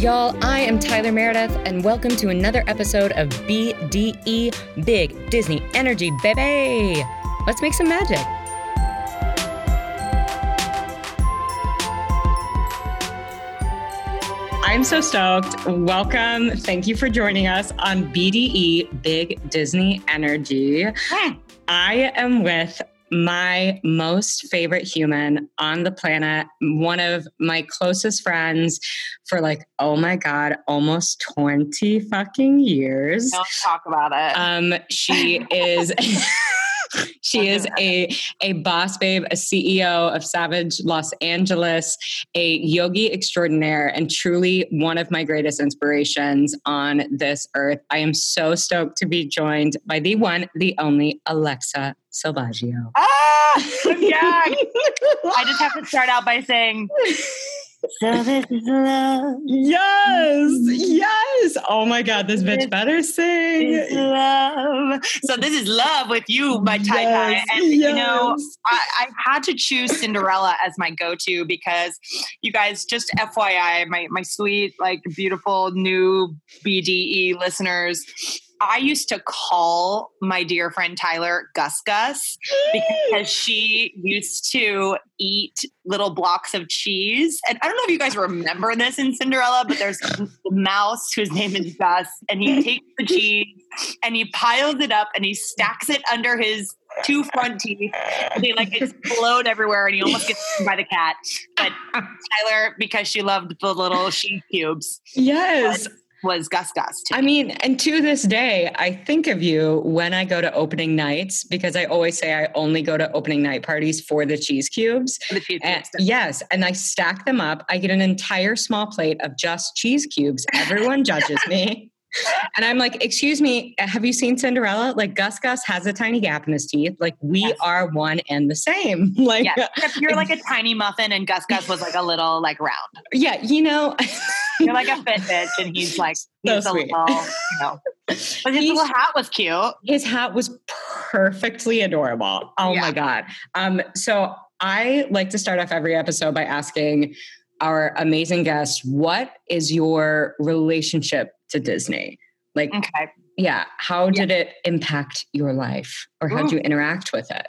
Y'all, I am Tyler Meredith, and welcome to another episode of BDE Big Disney Energy, baby! Let's make some magic. I'm so stoked. Welcome. Thank you for joining us on BDE Big Disney Energy. I am with my most favorite human on the planet, one of my closest friends for like, oh my God, almost 20 fucking years. Don't talk about it. Um, she is. she is a a boss babe, a CEO of Savage Los Angeles, a yogi extraordinaire, and truly one of my greatest inspirations on this earth. I am so stoked to be joined by the one, the only Alexa Salvaggio. Ah, yeah. I just have to start out by saying, so this is love. Yes, yes. Oh my God, this bitch better sing. Love. So this is love with you, my tie tie. Yes, And you know. I, I had to choose Cinderella as my go-to because you guys, just FYI, my my sweet, like beautiful new BDE listeners. I used to call my dear friend Tyler Gus Gus because she used to eat little blocks of cheese. And I don't know if you guys remember this in Cinderella, but there's a mouse whose name is Gus, and he takes the cheese and he piles it up and he stacks it under his two front teeth. And they like explode everywhere, and he almost gets eaten by the cat. But Tyler, because she loved the little sheep cubes, Yes. Was Gus Gus. I me. mean, and to this day, I think of you when I go to opening nights because I always say I only go to opening night parties for the cheese cubes. the cheese And, cubes. yes, and I stack them up. I get an entire small plate of just cheese cubes. Everyone judges me. And I'm like, excuse me, have you seen Cinderella? Like Gus Gus has a tiny gap in his teeth. Like we Yes. are one and the same. Like except you're like a tiny muffin, and Gus Gus was like a little like round. yeah, you know, You're like a fit bitch, and he's like So he's a sweet. little, you know. But his He's- little hat was cute. his hat was perfectly adorable. Oh Yeah. my god. Um so I like to start off every episode by asking our amazing guest, what is your relationship to Disney? Like Okay. yeah, how did it impact your life or how did you interact with it?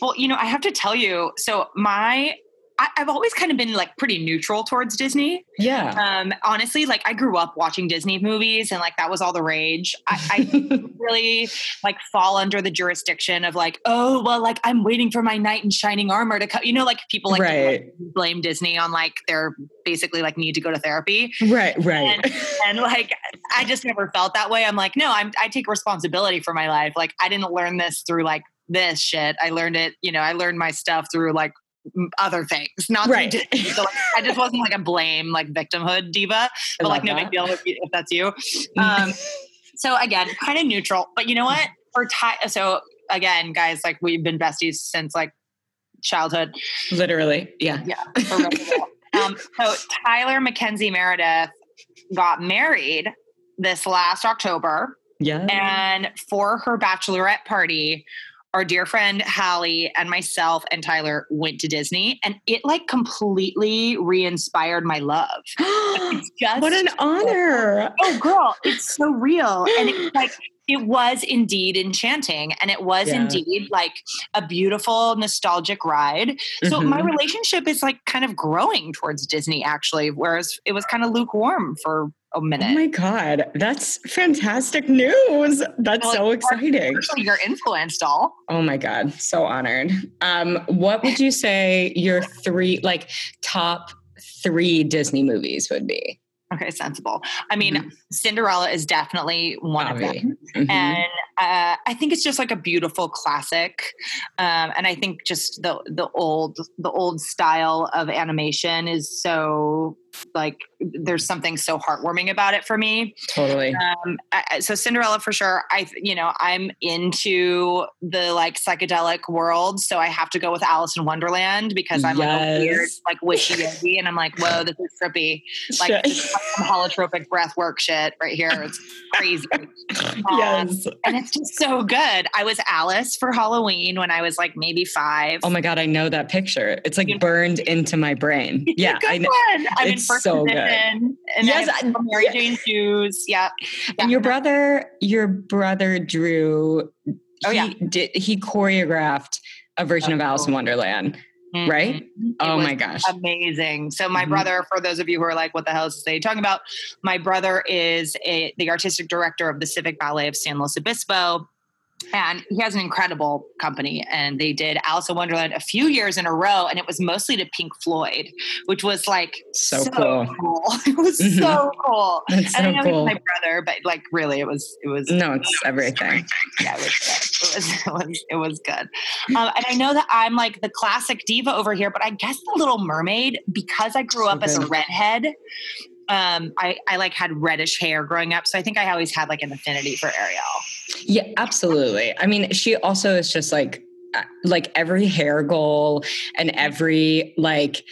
Well, you know, I have to tell you. So my, I, I've always kind of been like pretty neutral towards Disney. Yeah. Um, honestly, like I grew up watching Disney movies, and like that was all the rage. I, I really like fall under the jurisdiction of like, oh well, like I'm waiting for my knight in shining armor to come. You know, like people like, Right. like, blame Disney on like their basically like need to go to therapy. right, right. and, and like I just never felt that way. I'm like, no, I'm I take responsibility for my life. Like I didn't learn this through like this shit. I learned it, you know, I learned my stuff through like other things, not Right. So like, I just wasn't like a blame, like victimhood diva, but like no that. big deal if, you, if that's you. Um, so again, kind of neutral, but you know what? For Ty, so again, guys, like we've been besties since like childhood. Literally. Yeah. Yeah. um, so Tyler Mackenzie Meredith got married this last October, Yeah. and for her bachelorette party, our dear friend Hallie and myself and Tyler went to Disney, and it like completely re-inspired my love. It's just what an honor. oh girl it's so real and it's like it was indeed enchanting and it was Yeah. indeed like a beautiful nostalgic ride so my Mhm. relationship is like kind of growing towards disney actually whereas it was kind of lukewarm for a minute Oh my God, that's fantastic news. That's Well, so exciting. Especially your influence doll Oh my God, so honored. Um, what would you say your three, like, top three Disney movies would be? Okay sensible i mean Mhm. cinderella is definitely one of Obvi. them Mhm. and uh, I think it's just like a beautiful classic, um, and I think just the the old the old style of animation is so like there's something so heartwarming about it for me. totally. Um, I, so Cinderella for sure. I you know I'm into the like psychedelic world, so I have to go with Alice in Wonderland because I'm like a weird like wishy yogi, and I'm like whoa this is trippy like Shit. this is some holotropic breath work shit right here. It's crazy. Um, yes. and it's just so good. I was Alice for Halloween when I was like maybe five. Oh my God, I know that picture. It's like You- burned into my brain. Yeah, Good I know. one. I'm first So good. and Yes, I Mary yeah. Jane shoes. Yeah, And your brother, your brother Drew, Oh, he yeah. did he choreographed a version of Alice in Wonderland. Right? Mhm. It Oh my gosh. amazing. So my Mhm. brother, for those of you who are like, what the hell is they talking about? My brother is a, the artistic director of the Civic Ballet of San Luis Obispo. And he has an incredible company, and they did Alice in Wonderland a few years in a row, and it was mostly to Pink Floyd, which was like So cool. It was Mhm. so cool. That's and I so know cool. my brother, but like really, it was it was No, it's everything. yeah, it was good. It was it was, it was good. Um, and I know that I'm like the classic diva over here, but I guess the Little Mermaid because I grew So up as a redhead. Um, I I like had reddish hair growing up, so I think I always had like an affinity for Ariel. Yeah, absolutely. I mean, she also is just like uh, like every hair goal and every like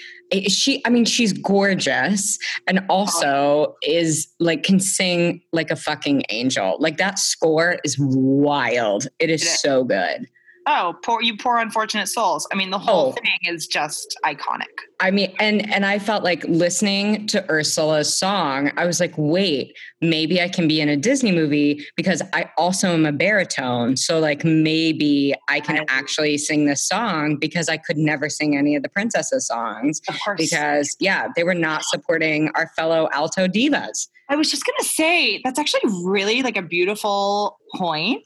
she i mean she's gorgeous and also is like can sing like a fucking angel like that score is wild It is. so good Oh, poor you, poor unfortunate souls. I mean, the whole Oh. thing is just iconic. I mean, and and I felt like listening to Ursula's song, I was like, wait, maybe I can be in a Disney movie because I also am a baritone. So like maybe I can actually sing this song because I could never sing any of the princesses songs Of course, because yeah, they were not supporting our fellow alto divas. I was just gonna say that's actually really like a beautiful point.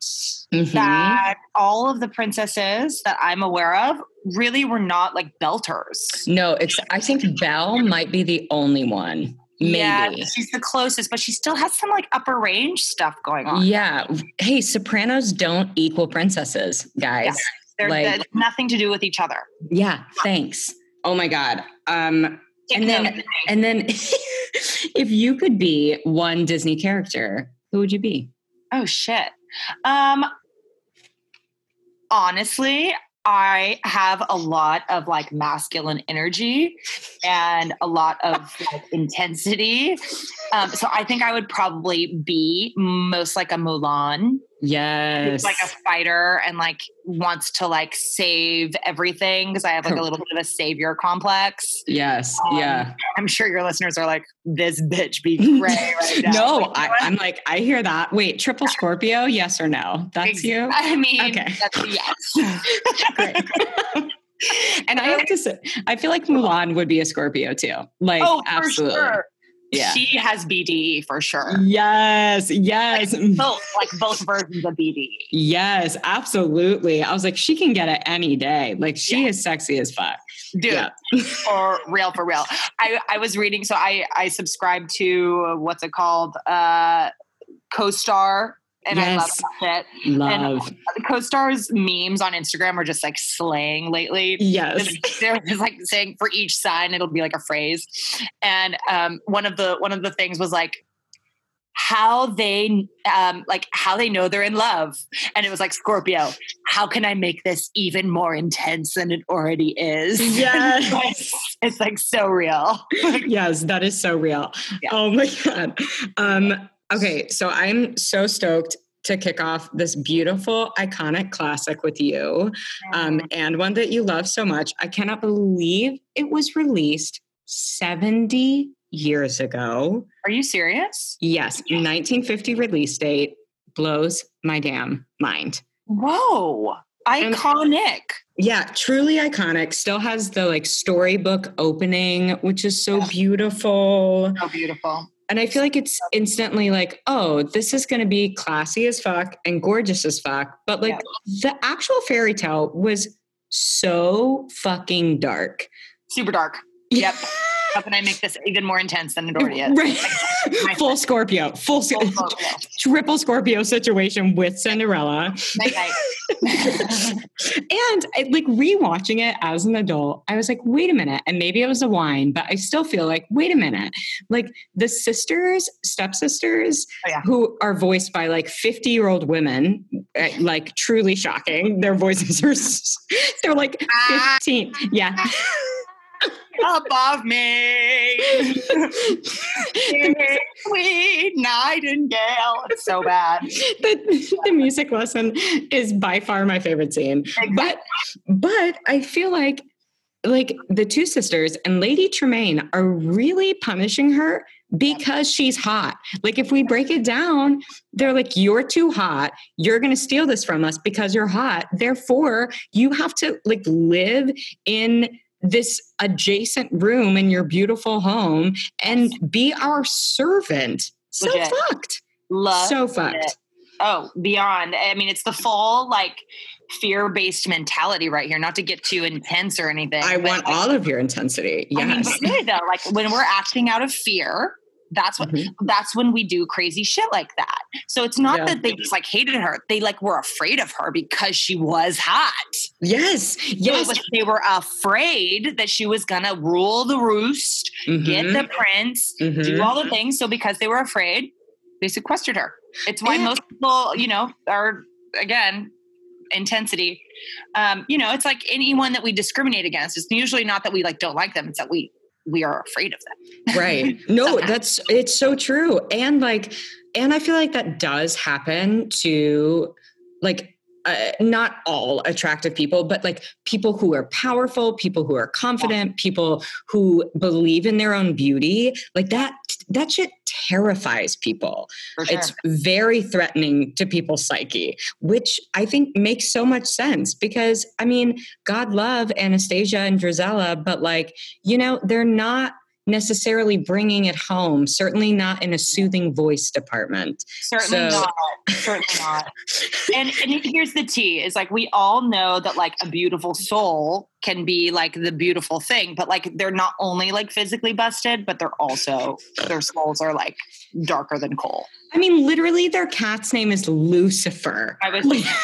Mhm. That all of the princesses that I'm aware of really were not like belters. No, it's I think Belle might be the only one. Maybe. Yeah, she's the closest, but she still has some like upper range stuff going on. Yeah. Hey, sopranos don't equal princesses, guys. They're, like- they're nothing to do with each other. Yeah, thanks. Oh my god. Um And then- and then if you could be one Disney character, who would you be? oh shit. Um, honestly, I have a lot of like masculine energy and a lot of like, intensity. Um, so I think I would probably be most like a Mulan. Yes. who's like a fighter and like wants to like save everything because I have like a little bit of a savior complex. yes. Um, yeah. I'm sure your listeners are like, this bitch be gray right now. No, Like, I, I'm like, I hear that. Wait, triple Scorpio, yes or no? That's you? I mean, Okay. yes. And I have to say, I feel like Mulan would be a Scorpio too. Like, oh, for absolutely. sure. Yeah. She has BDE for sure. Yes, yes, Both, like both versions of BDE. yes, absolutely. I was like, she can get it any day. Like, she is sexy as fuck. Dude, Yeah. for real, for real. I, I was reading, so I, I subscribe to uh, what's it called? Uh, Co-Star. And I love Yes. that shit. Co-stars memes on Instagram are just like slaying lately. yes. They're just like saying for each sign it'll be like a phrase. And um, one of the one of the things was like how they um like how they know they're in love. And it was like Scorpio, how can I make this even more intense than it already is? Yes. it's like so real. yes, that is so real. Yeah. Oh my god. Um okay, so I'm so stoked to kick off this beautiful iconic classic with you. Um and one that you love so much. I cannot believe it was released 70 years ago. Are you serious? Yes, 1950 release date blows my damn mind. Whoa. And- Iconic. Yeah, truly iconic. Still has the like storybook opening, which is so Yeah. beautiful. So beautiful. And I feel like it's instantly like, oh, this is going to be classy as fuck and gorgeous as fuck. But like the actual fairy tale was so fucking dark. Super dark. Yep. How can I make this even more intense than it already is? Right. Full Scorpio, full, Full Scorpio. triple Scorpio situation with Cinderella. Night, night. And I, like rewatching it as an adult, I was like, wait a minute. And maybe it was a wine, but I still feel like, wait a minute. Like the sisters, stepsisters, Oh, yeah. who are voiced by like 50 year old women, uh, like truly shocking. Their voices are, they're like Ah. 15. Yeah. Above me, sweet nightingale. It's so bad. the, the music lesson is by far my favorite scene. But but I feel like like the two sisters and Lady Tremaine are really punishing her because she's hot. Like if we break it down, they're like, you're too hot. You're going to steal this from us because you're hot. Therefore, you have to like live in this adjacent room in your beautiful home and be our servant. So Legit. fucked. Love so fucked. It. Oh, beyond. I mean, it's the full like fear based mentality right here. Not to get too intense or anything. I want all of your intensity. Yes. I mean, but really though, like when we're acting out of fear, that's what mm-hmm. that's when we do crazy shit like that. So it's not yeah. that they just like hated her; they like were afraid of her because she was hot. Yes, yes. So they were afraid that she was gonna rule the roost, mm-hmm. get the prince, mm-hmm. do all the things. So because they were afraid, they sequestered her. It's why most people, you know, are again intensity. Um, you know, it's like anyone that we discriminate against. It's usually not that we like don't like them; it's that we we are afraid of them. right. No, that's it's so true. And like, and I feel like that does happen to like uh, not all attractive people, but like people who are powerful, people who are confident, people who believe in their own beauty. Like that, that shit terrifies people. Sure. It's very threatening to people's psyche, which I think makes so much sense because I mean, God love Anastasia and Drizella, but like, you know, they're not necessarily bringing it home certainly not in a soothing voice department certainly so. not certainly not and, and here's the tea is like we all know that like a beautiful soul can be like the beautiful thing but like they're not only like physically busted but they're also their souls are like darker than coal i mean literally their cat's name is lucifer i was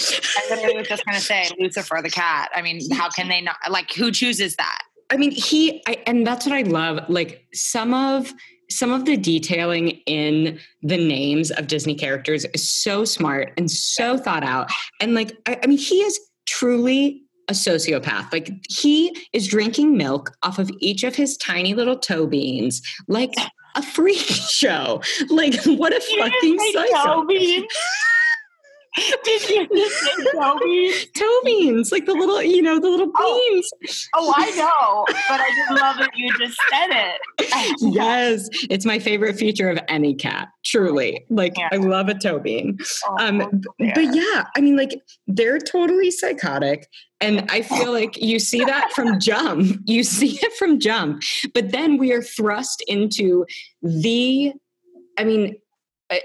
I was just gonna say Lucifer the cat. I mean, how can they not like who chooses that? I mean, he, I, and that's what I love. Like some of, some of the detailing in the names of Disney characters is so smart and so thought out. And like, I, I mean, he is truly a sociopath. Like he is drinking milk off of each of his tiny little toe beans, like a freak show. Like what a fucking psycho. Did you say toe beans? Toe beans, like the little, you know, the little oh. beans. Oh, oh I know, but I just love that you just said it. yes, it's my favorite feature of any cat. Truly, like yeah. I love a toe bean. Oh, um, yeah. but yeah, I mean, like they're totally psychotic. And I feel like you see that from Jump. You see it from Jump. But then we are thrust into the, I mean,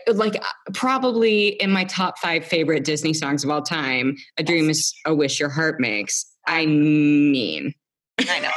like uh, probably in my top five favorite Disney songs of all time, "A Dream Is a Wish Your Heart Makes." I mean, I know.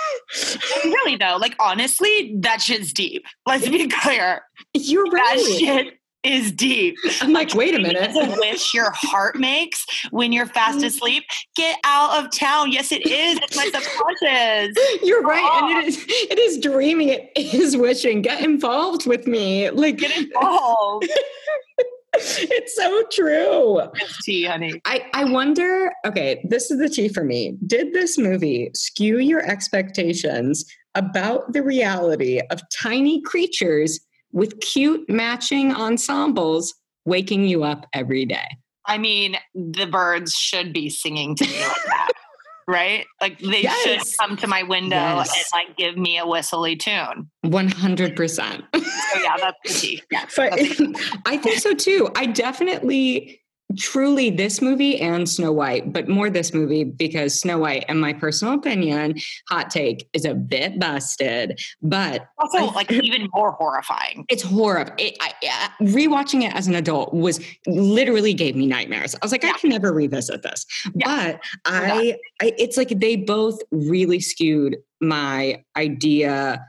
really though, like honestly, that shit's deep. Let's be clear. You're right. That shit is deep. I'm like, wait a minute. a wish your heart makes when you're fast mm. asleep. Get out of town. Yes, it is. It's my subconscious. You're right. Oh. And it is it is dreaming. It is wishing. Get involved with me. Like get involved. it's so true. It's tea, honey. I, I wonder, okay, this is the tea for me. Did this movie skew your expectations about the reality of tiny creatures with cute matching ensembles waking you up every day. I mean, the birds should be singing to me like that, right? Like they yes. should come to my window yes. and like give me a whistly tune. 100%. so yeah, that's the tea. Yeah. But I think so too. I definitely truly this movie and Snow White, but more this movie because Snow White, in my personal opinion, hot take is a bit busted, but also I, like even more horrifying. It's horrible. It, I, rewatching it as an adult was literally gave me nightmares. I was like, yeah. I can never revisit this. Yeah. But I, I, it's like they both really skewed my idea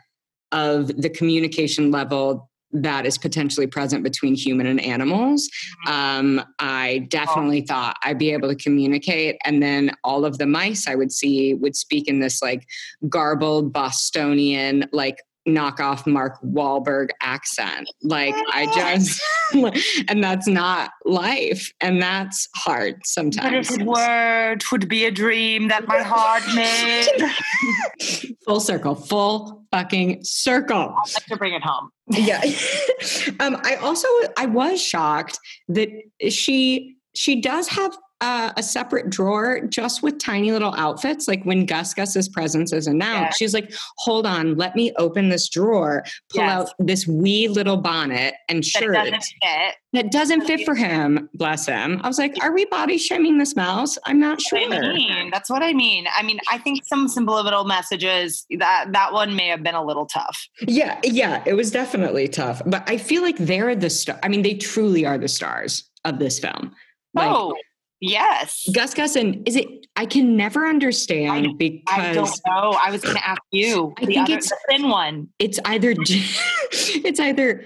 of the communication level that is potentially present between human and animals. Mm-hmm. Um, I definitely thought I'd be able to communicate. And then all of the mice I would see would speak in this like garbled Bostonian, like knockoff Mark Wahlberg accent. Like I just, and that's not life, and that's hard sometimes. But if word would be a dream that my heart made. full circle, full fucking circle. i like to bring it home. yeah. um, I also I was shocked that she she does have uh, a separate drawer just with tiny little outfits. Like when Gus Gus's presence is announced, Yes. she's like, "Hold on, let me open this drawer, pull Yes. out this wee little bonnet and shirt That doesn't fit. that doesn't fit for him." Bless him. I was like, "Are we body shaming this mouse? I'm not That's what I mean. That's what I mean. I mean, I think some subliminal messages that that one may have been a little tough. Yeah, yeah, it was definitely tough, but I feel like they're the star. I mean, they truly are the stars of this film. Like, oh, yes. Gus Gus and is it? I can never understand because I don't know. I was going to ask you. I the think other, it's- thin one. it's either it's either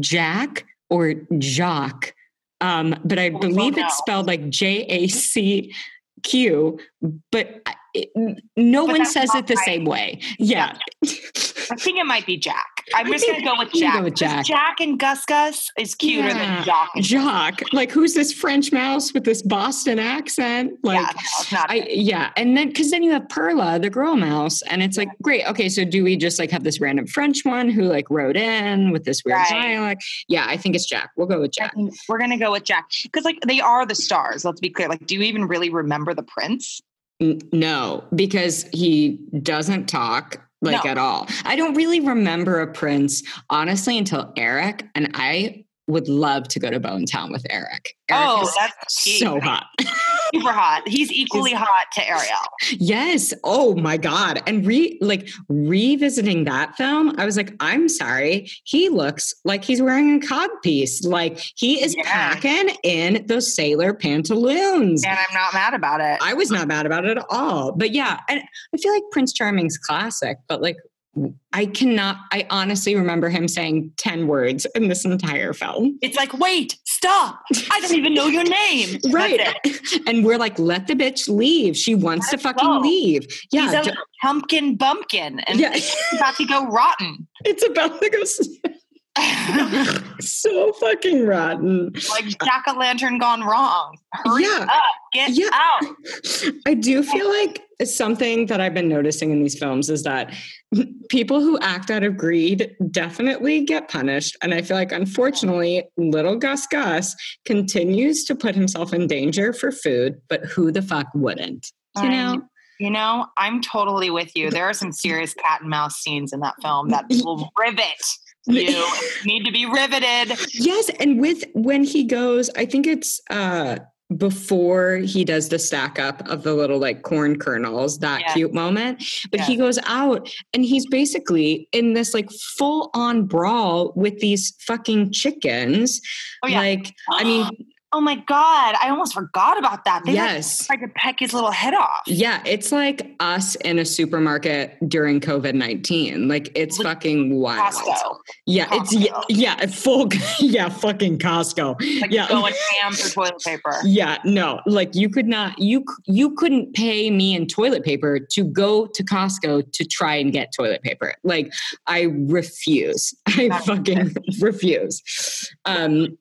Jack or Jock. Um, but I We believe it's spelled like J A C Q. But I- it, no But one says it the right. same way. Yeah. I think it might be Jack. I'm just going to go with Jack. go with Jack. Jack and Gus Gus is cuter Yeah. than Jock. Jock. Like who's this French mouse with this Boston accent? Like yeah. I yeah, and then because then you have Perla, the girl mouse, and it's like great. Okay, so do we just like have this random French one who like wrote in with this weird Right. dialect? Yeah, I think it's Jack. We'll go with Jack. we're gonna go with Jack because, like, they are the stars. Let's be clear. Like, do you even really remember the prince? No, because he doesn't talk like No. at all. I don't really remember a prince honestly until Eric, and I would love to go to Bone Town with Eric. Eric oh, that's so hot. super hot. He's equally hot to Ariel. Yes. Oh my God. And re like revisiting that film, I was like, I'm sorry. He looks like he's wearing a cod piece. Like he is Yes. packing in those sailor pantaloons. And I'm not mad about it. I was not mad about it at all. But yeah, and I feel like Prince Charming's classic, but like I cannot, I honestly remember him saying 10 words in this entire film. It's like, wait, stop. I don't even know your name. Right. And we're like, let the bitch leave. She wants to fucking leave. Yeah. He's a d- pumpkin bumpkin and yeah. it's about to go rotten. it's about to go so fucking rotten. like jack o' lantern gone wrong. Hurry Yeah. up. Get Yeah. out. I do feel like something that I've been noticing in these films is that people who act out of greed definitely get punished. And I feel like, unfortunately, little Gus Gus continues to put himself in danger for food, but who the fuck wouldn't? You know? You know, I'm totally with you. There are some serious cat and mouse scenes in that film that will rivet you. You need to be riveted. Yes, and with when he goes, I think it's uh before he does the stack up of the little like corn kernels, that Yeah. cute moment. But he goes out and he's basically in this like full on brawl with these fucking chickens. Oh yeah. Like, I mean, oh my god, I almost forgot about that. They like, yes. tried to peck his little head off. Yeah, it's like us in a supermarket during COVID 19. Like, it's With fucking wild. Costco, Yeah, it's, yeah, Costco. yeah, full, yeah, fucking Costco. like yeah. going ham for toilet paper. Yeah, no, like you could not, you you couldn't pay me in toilet paper to go to Costco to try and get toilet paper. Like I refuse. I That's fucking refuse. Um,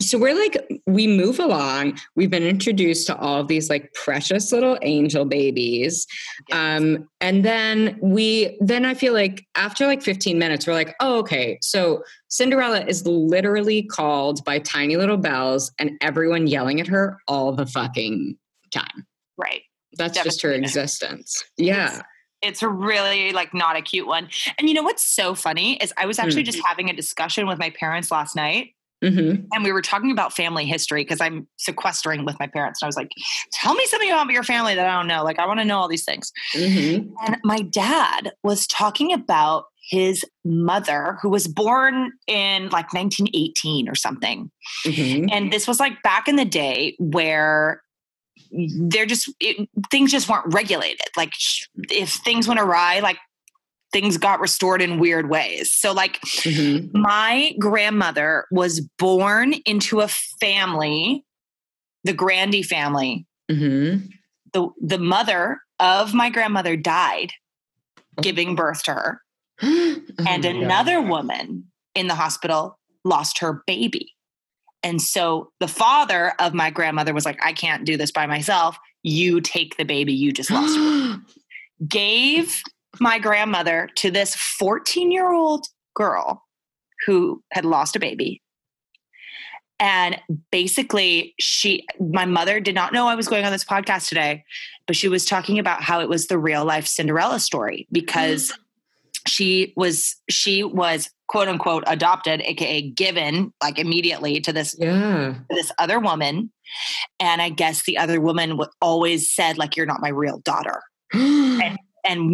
so we're like, we move along. We've been introduced to all of these like precious little angel babies. Um, and then we, then I feel like after like 15 minutes, we're like, oh, okay. So Cinderella is literally called by tiny little bells and everyone yelling at her all the fucking time. Right. That's just her existence. Yeah. It's a really like not a cute one. And you know what's so funny is I was actually Mm. just having a discussion with my parents last night Mm-hmm. and we were talking about family history because I'm sequestering with my parents. And I was like, tell me something about your family that I don't know. Like, I want to know all these things. Mm-hmm. And my dad was talking about his mother, who was born in like 1918 or something. Mm-hmm. And this was like back in the day where they're just, it, things just weren't regulated. Like, if things went awry, like, things got restored in weird ways. So, like, Mm-hmm. my grandmother was born into a family, the Grandy family. Mm-hmm. The the mother of my grandmother died giving birth to her. Oh and another woman in the hospital lost her baby. And so the father of my grandmother was like, I can't do this by myself. You take the baby you just lost. Gave my grandmother to this 14 year old girl who had lost a baby. And basically, she, my mother did not know I was going on this podcast today, but she was talking about how it was the real life Cinderella story because mm. she was, she was quote unquote adopted, aka given like immediately to this, Yeah. to this other woman. And I guess the other woman always said, like, you're not my real daughter and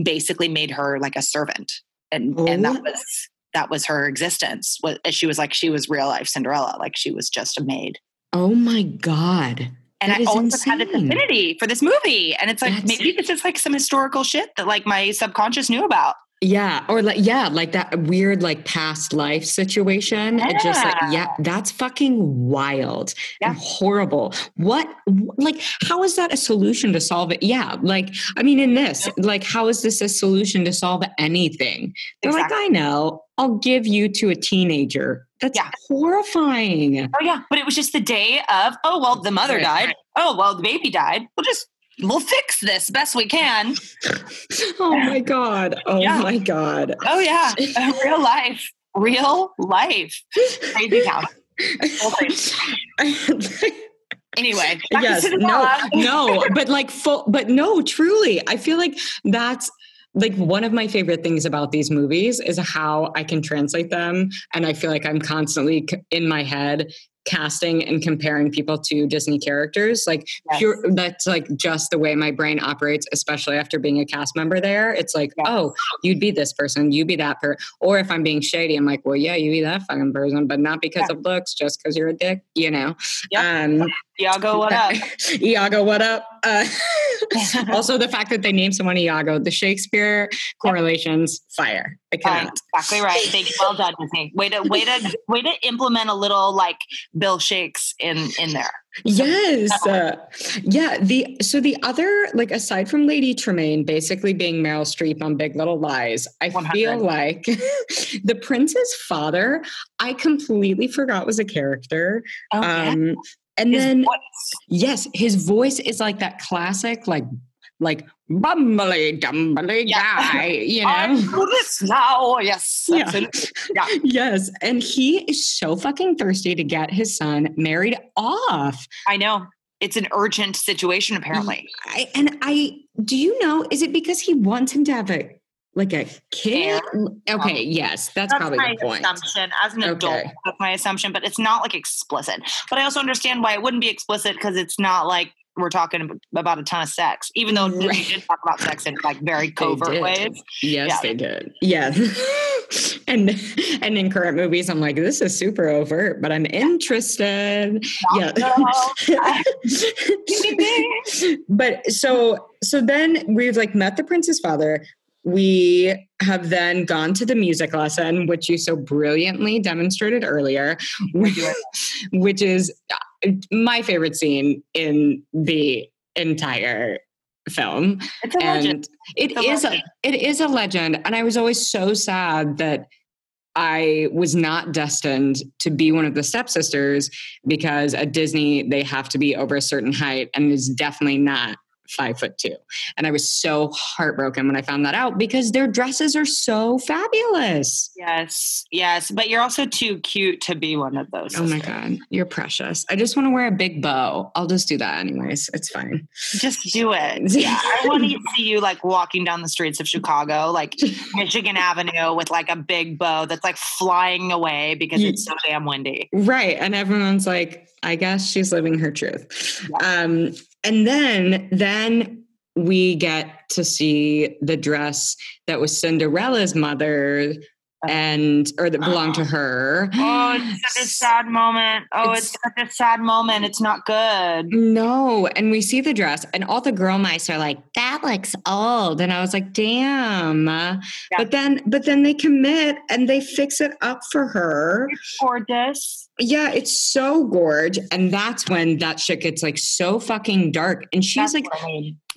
basically made her like a servant. And and Oh. that was that was her existence. Was she was like she was real life cinderella. Like she was just a maid. Oh my God. and That i is always had this affinity for this movie. And it's like That's- maybe this is like some historical shit that like my subconscious knew about Yeah, or like yeah, like that weird like past life situation. It just like yeah, that's fucking wild and horrible. What like how is that a solution to solve it? Yeah, like I mean in this, like how is this a solution to solve anything? They're Exactly. like I know, I'll give you to a teenager. That's Yeah. horrifying. oh yeah but it was just the day of oh well the mother died oh well the baby died we'll just we'll fix this best we can. Oh my god. Oh Yeah. my god. oh yeah. Real life. Real life. Crazy town. Anyway yes. No no but like full but no truly i feel like that's like one of my favorite things about these movies is how i can translate them and i feel like i'm constantly in my head casting and comparing people to disney characters like Yes. pure that's like just the way my brain operates especially after being a cast member there it's like Yeah. oh you'd be this person you'd be that person or if i'm being shady i'm like well yeah you be that fucking person but not because of looks just because you're a dick you know Yep. um Iago, what up? Iago, what up? Uh, also, the fact that they named someone Iago, the Shakespeare correlations, fire. I exactly right. Thank you. Well done, Disney. Way to way to way to implement a little like Bill Shakes in in there. Yes. Uh, yeah. The so the other like aside from Lady Tremaine basically being Meryl Streep on Big Little Lies, I 100. feel like the prince's father, I completely forgot was a character. Oh, um, and His then voice. Yes, his voice is like that classic, like like bumbly dumbly Yeah. guy, you know. this now. Yes. Yeah. Yeah. yes, and he is so fucking thirsty to get his son married off. I know. It's an urgent situation, apparently. I, and I, do you know? Is it because he wants him to have a like a kid? Okay, oh. yes, that's, That's probably my the point. assumption. As an adult, that's my assumption, but it's not like explicit. But I also understand why it wouldn't be explicit because it's not like we're talking about a ton of sex, even though Right. did talk about sex in like very covert ways. Yes, Yeah. they did. Yeah. and and in current movies, I'm like, this is super overt, but I'm interested. Yeah. but so so then we've like met the prince's father. We have then gone to the music lesson, which you so brilliantly demonstrated earlier, which is uh, my favorite scene in the entire film. It's a legend. and it It's a is a, it is a legend. And i was always so sad that i was not destined to be one of the stepsisters because at disney they have to be over a certain height and is definitely not five foot two and i was so heartbroken when i found that out because their dresses are so fabulous Yes, yes, but you're also too cute to be one of those. oh my god you're precious i just want to wear a big bow i'll just do that anyways it's fine Just do it. Yeah, I want to see you like walking down the streets of Chicago, like Michigan Avenue, with like a big bow that's like flying away because it's so damn windy. Right. And everyone's like, I guess she's living her truth. Um, and then then we get to see the dress that was Cinderella's mother and or that belonged to her. Oh, it's such a sad moment. Oh, it's, It's- such a sad moment. It's not good. No, and we see the dress, and all the girl mice are like, "That looks old," and I was like, "Damn!" But then, but then they commit and they fix it up for her. Gorgeous. Yeah, it's so gorge, and that's when that shit gets like so fucking dark, and she's That's like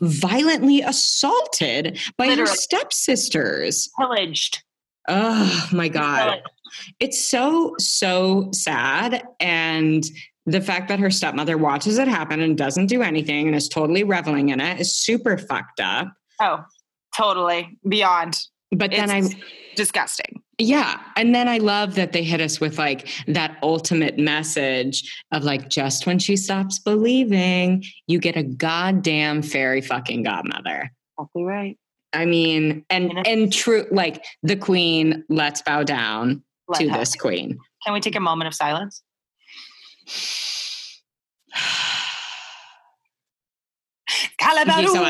violently assaulted by her stepsisters. Pillaged. Oh my god, it's so so sad, and the fact that her stepmother watches it happen and doesn't do anything and is totally reveling in it is super fucked up. Oh, totally. Beyond. But then I'm disgusting. Yeah. And then I love that they hit us with like that ultimate message of like, just when she stops believing, you get a goddamn fairy fucking godmother. Exactly right. I mean, and and true, like the queen, let's bow down Let to this queen. Can we take a moment of silence? So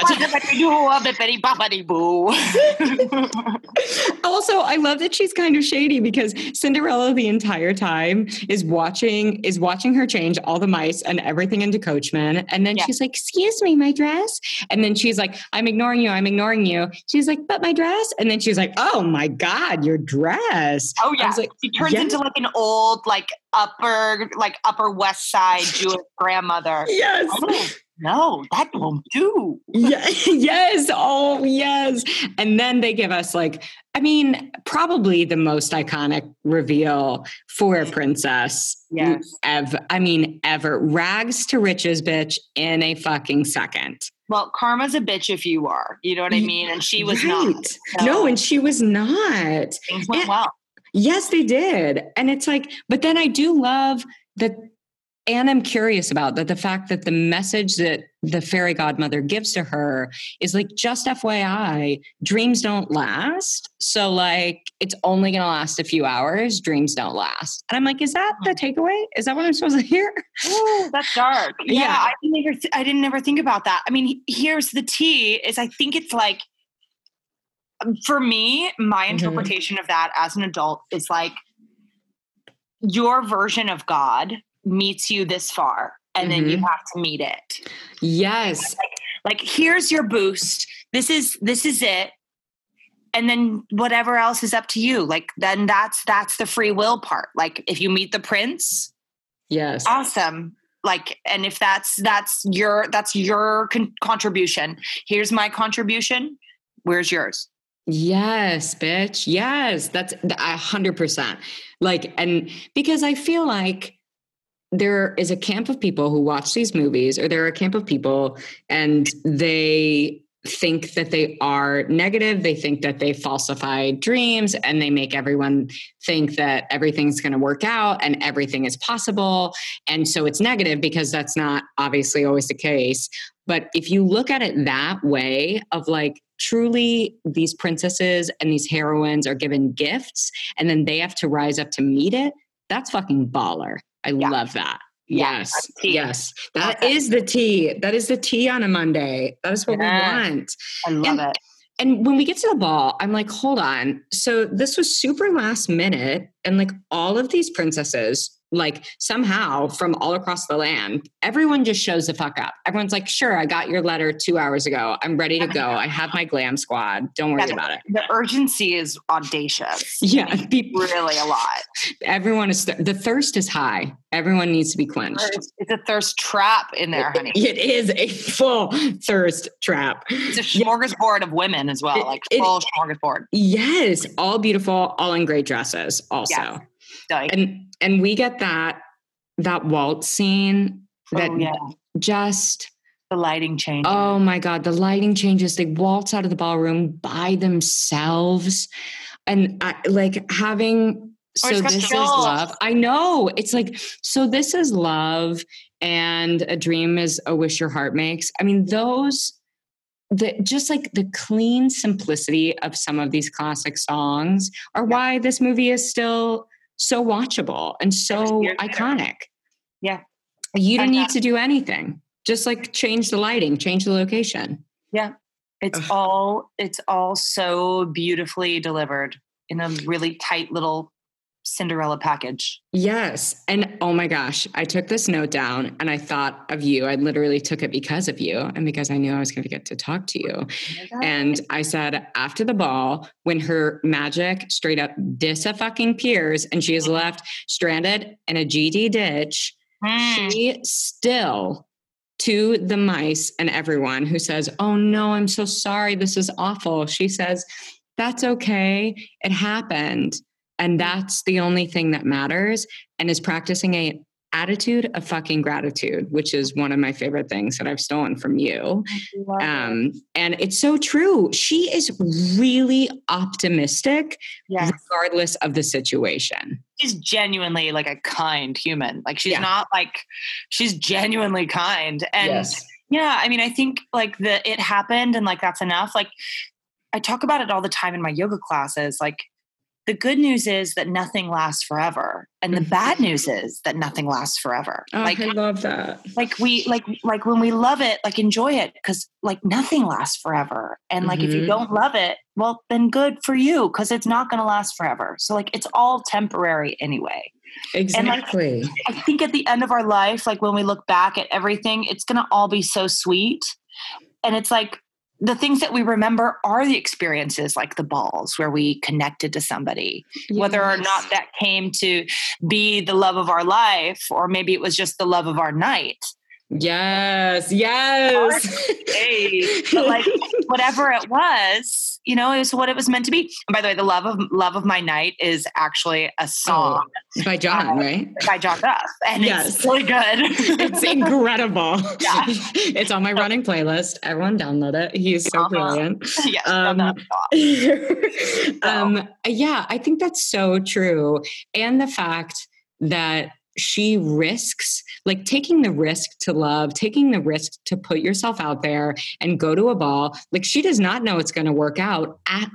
also, I love that she's kind of shady because Cinderella the entire time is watching is watching her change all the mice and everything into coachman. And then yeah. she's like, excuse me, my dress. And then she's like, I'm ignoring you, I'm ignoring you. She's like, but my dress. And then she's like, Oh my God, your dress. Oh yeah. like, she turns yes. into like an old, like upper, like upper west side Jewish grandmother. Yes. Oh no, that won't do. yeah, yes. Oh, yes. And then they give us like, I mean, probably the most iconic reveal for a princess. Yes. Ever. I mean, ever. Rags to riches, bitch, in a fucking second. Well, karma's a bitch if you are. You know what I mean? And she was right. not. So no, and she was not. Things went and, well. Yes, they did. And it's like, but then I do love that and I'm curious about that the fact that the message that the fairy godmother gives to her is like, just FYI, dreams don't last. So, like, it's only going to last a few hours. Dreams don't last. And I'm like, is that the takeaway? Is that what I'm supposed to hear? Oh, that's dark. Yeah, yeah. I didn't ever, th- I didn't ever think about that. I mean, here's the tea is I think it's like, for me, my mm-hmm. interpretation mm-hmm. of that as an adult is like your version of God meets you this far and mm-hmm. then you mm-hmm. have to meet it. Yes. Like, like here's your boost. This is this is it. And then whatever else is up to you. Like then that's that's the free will part. Like if you meet the prince, yes. Awesome. Like and if that's that's your that's your con- contribution. Here's my contribution. Where's yours? Yes, bitch. Yes, that's a hundred percent. Like, and because I feel like there is a camp of people who watch these movies, or there are a camp of people and they think that they are negative. They think that they falsify dreams and they make everyone think that everything's going to work out and everything is possible. And so it's negative because that's not obviously always the case. But if you look at it that way, of like, truly these princesses and these heroines are given gifts and then they have to rise up to meet it, that's fucking baller. I yeah. love that. Yeah, yes. Yes. That is the tea. That is the tea on a Monday. That is what yeah. we want. I love and, it. And when we get to the ball, I'm like, hold on. So this was super last minute. And like all of these princesses like somehow from all across the land, everyone just shows the fuck up. Everyone's like, sure, I got your letter two hours ago. I'm ready to go. I have my glam squad. Don't worry about it. The urgency is audacious. Yeah. really a lot. Everyone is, the thirst is high. Everyone needs to be quenched. It's a thirst trap in there, honey. It is a full thirst trap. It's a smorgasbord of women as well, like it, full smorgasbord. Yes. All beautiful, all in great dresses also. Yes. And and we get that that waltz scene oh, that oh, yeah. just the lighting change. Oh my god, the lighting changes. They waltz out of the ballroom by themselves, and I, like having. so this is love. I know it's like so. This is love, and a dream is a wish your heart makes. I mean, those the just like the clean simplicity of some of these classic songs are why this movie is still so watchable and so iconic. Yeah. You don't need to do anything. Just like change the lighting, change the location. Yeah. It's Ugh. all it's all so beautifully delivered in a really tight little Cinderella package. Yes. And oh my gosh, I took this note down and I thought of you. I literally took it because of you and because I knew I was going to get to talk to you. Oh and I said, after the ball, when her magic straight up dis a fucking peers and she is mm-hmm. left stranded in a GD ditch, mm. she still to the mice and everyone who says, Oh no, I'm so sorry. This is awful. She says, That's okay. It happened and that's the only thing that matters and is practicing a attitude of fucking gratitude, which is one of my favorite things that I've stolen from you. Um, and it's so true. She is really optimistic, yes. regardless of the situation. She's genuinely like a kind human. Like she's yeah. not like she's genuinely kind. And yes. yeah, I mean, I think like the it happened and like that's enough. Like I talk about it all the time in my yoga classes. Like the good news is that nothing lasts forever and the bad mm-hmm. news is that nothing lasts forever oh, like i love that like we like like when we love it like enjoy it because like nothing lasts forever and like mm-hmm. if you mm-hmm. don't love it well then good for you because it's not going to last forever so like it's all temporary anyway exactly and, like, i think at the end of our life like when we look back at everything it's going to all be so sweet and it's like the things that we remember are the experiences like the balls where we connected to somebody yes. whether or not that came to be the love of our life or maybe it was just the love of our night Yes, yes. but like whatever it was, you know, it was what it was meant to be. And by the way, the love of love of my night is actually a oh, song oh, by John, uh, right? By John Duff, and yes. it's really good. it's incredible. Yeah. it's on my running playlist. Everyone download it. He's so uh-huh. brilliant. Yes, um, um, yeah, I think that's so true, and the fact that she risks like taking the risk to love, taking the risk to put yourself out there and go to a ball. Like she does not know it's going to work out at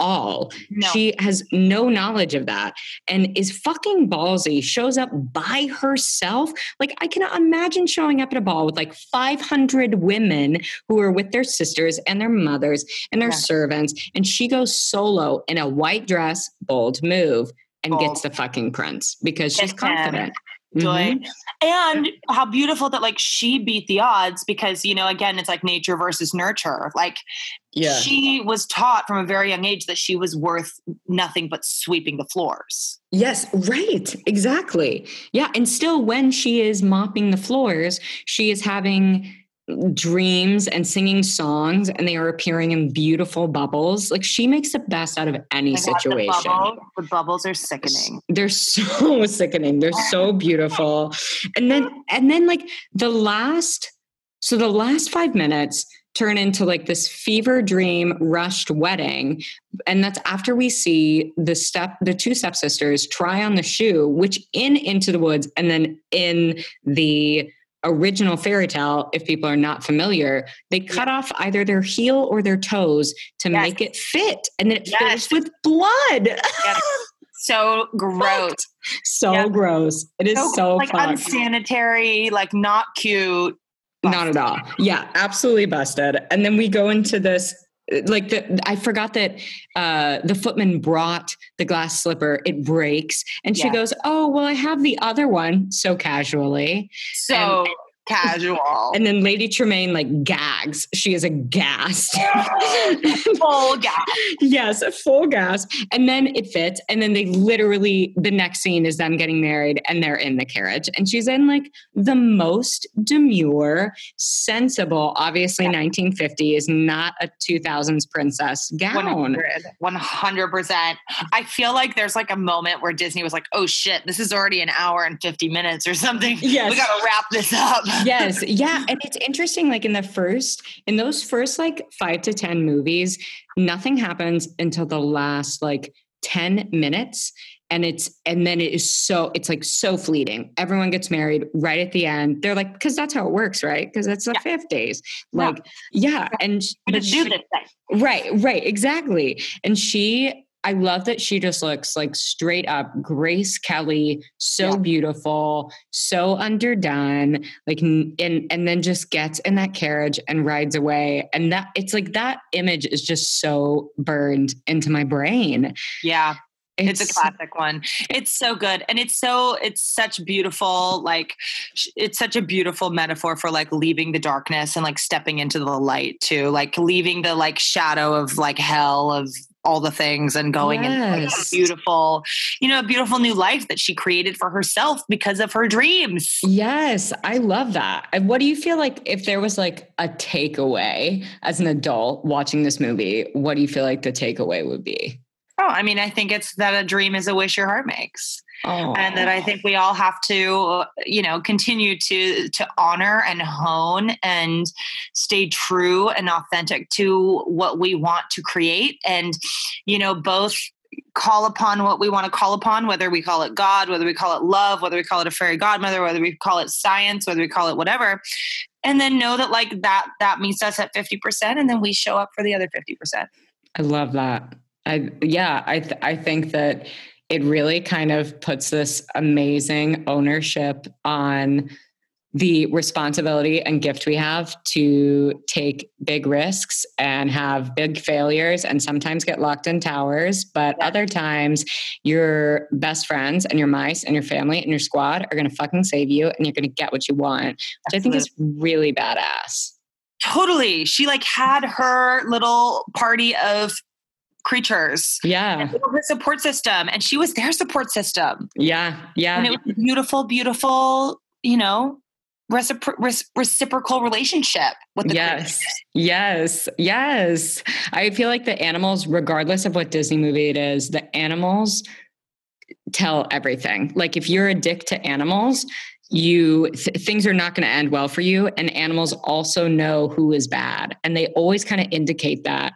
all. No. She has no knowledge of that and is fucking ballsy, shows up by herself. Like, I cannot imagine showing up at a ball with like 500 women who are with their sisters and their mothers and their yeah. servants. And she goes solo in a white dress, bold move and gets the fucking prince because she's confident. Mm-hmm. And how beautiful that like she beat the odds because you know again it's like nature versus nurture. Like yeah. she was taught from a very young age that she was worth nothing but sweeping the floors. Yes, right. Exactly. Yeah, and still when she is mopping the floors, she is having dreams and singing songs and they are appearing in beautiful bubbles. Like she makes the best out of any situation the, bubble, the, bubbles are sickening. They're so sickening. They're so beautiful. And then and then like the last so the last five minutes turn into like this fever dream rushed wedding. And that's after we see the step the two stepsisters try on the shoe which in into the woods and then in the original fairy tale, if people are not familiar, they cut yeah. off either their heel or their toes to yes. make it fit, and then it yes. fills with blood. Yes. So gross. so gross. It is so, so like fucked. unsanitary, like not cute. Busted. Not at all. Yeah, absolutely busted. And then we go into this like the I forgot that uh, the footman brought the glass slipper. It breaks, and she yeah. goes, "Oh well, I have the other one." So casually, so and, casual. And then Lady Tremaine like gags. She is a gas. full gas. yes, a full gas. And then it fits. And then they literally, the next scene is them getting married and they're in the carriage. And she's in like the most demure, sensible, obviously yeah. 1950 is not a 2000s princess gown. 100 percent I feel like there's like a moment where Disney was like, oh shit, this is already an hour and 50 minutes or something. Yes. We got to wrap this up yes. Yeah. And it's interesting, like in the first, in those first like five to 10 movies, nothing happens until the last like 10 minutes. And it's, and then it is so, it's like so fleeting. Everyone gets married right at the end. They're like, cause that's how it works, right? Cause it's the yeah. 50s. Like, yeah. yeah. And she, do this thing. Right, right, exactly. And she I love that she just looks like straight up Grace Kelly, so yeah. beautiful, so underdone, like and and then just gets in that carriage and rides away. And that it's like that image is just so burned into my brain. Yeah. It's, it's, a classic one. It's so good. And it's so, it's such beautiful, like, it's such a beautiful metaphor for like leaving the darkness and like stepping into the light too, like leaving the like shadow of like hell of all the things and going yes. into like beautiful, you know, a beautiful new life that she created for herself because of her dreams. Yes, I love that. What do you feel like if there was like a takeaway as an adult watching this movie? What do you feel like the takeaway would be? Oh, I mean, I think it's that a dream is a wish your heart makes. Oh. And that I oh. think we all have to, you know, continue to to honor and hone and stay true and authentic to what we want to create. And, you know, both call upon what we want to call upon, whether we call it God, whether we call it love, whether we call it a fairy godmother, whether we call it science, whether we call it whatever. And then know that like that that meets us at 50% and then we show up for the other 50%. I love that. I yeah, I th- I think that it really kind of puts this amazing ownership on the responsibility and gift we have to take big risks and have big failures and sometimes get locked in towers. But yeah. other times, your best friends and your mice and your family and your squad are going to fucking save you and you're going to get what you want, which Absolutely. I think is really badass. Totally. She like had her little party of creatures. Yeah. Her support system. And she was their support system. Yeah. Yeah. And it was beautiful, beautiful, you know, recipro- reciprocal relationship with the yes creatures. yes yes i feel like the animals regardless of what disney movie it is the animals tell everything like if you're a dick to animals you th- things are not going to end well for you and animals also know who is bad and they always kind of indicate that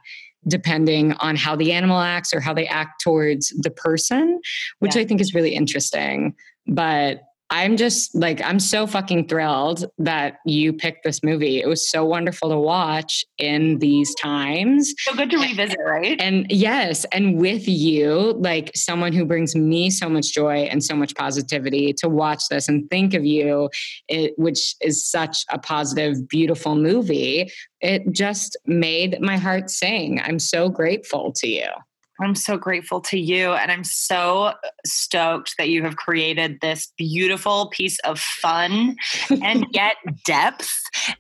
depending on how the animal acts or how they act towards the person which yeah. i think is really interesting but I'm just like, I'm so fucking thrilled that you picked this movie. It was so wonderful to watch in these times. So good to revisit, right? And yes, and with you, like someone who brings me so much joy and so much positivity to watch this and think of you, it, which is such a positive, beautiful movie, it just made my heart sing. I'm so grateful to you. I'm so grateful to you. And I'm so stoked that you have created this beautiful piece of fun and yet depth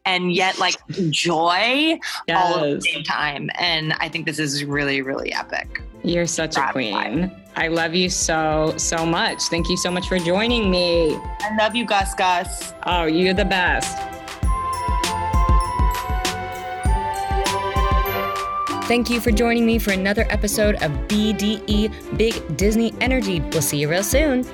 and yet like joy yes. all at the same time. And I think this is really, really epic. You're such a queen. I love you so, so much. Thank you so much for joining me. I love you, Gus Gus. Oh, you're the best. Thank you for joining me for another episode of BDE Big Disney Energy. We'll see you real soon.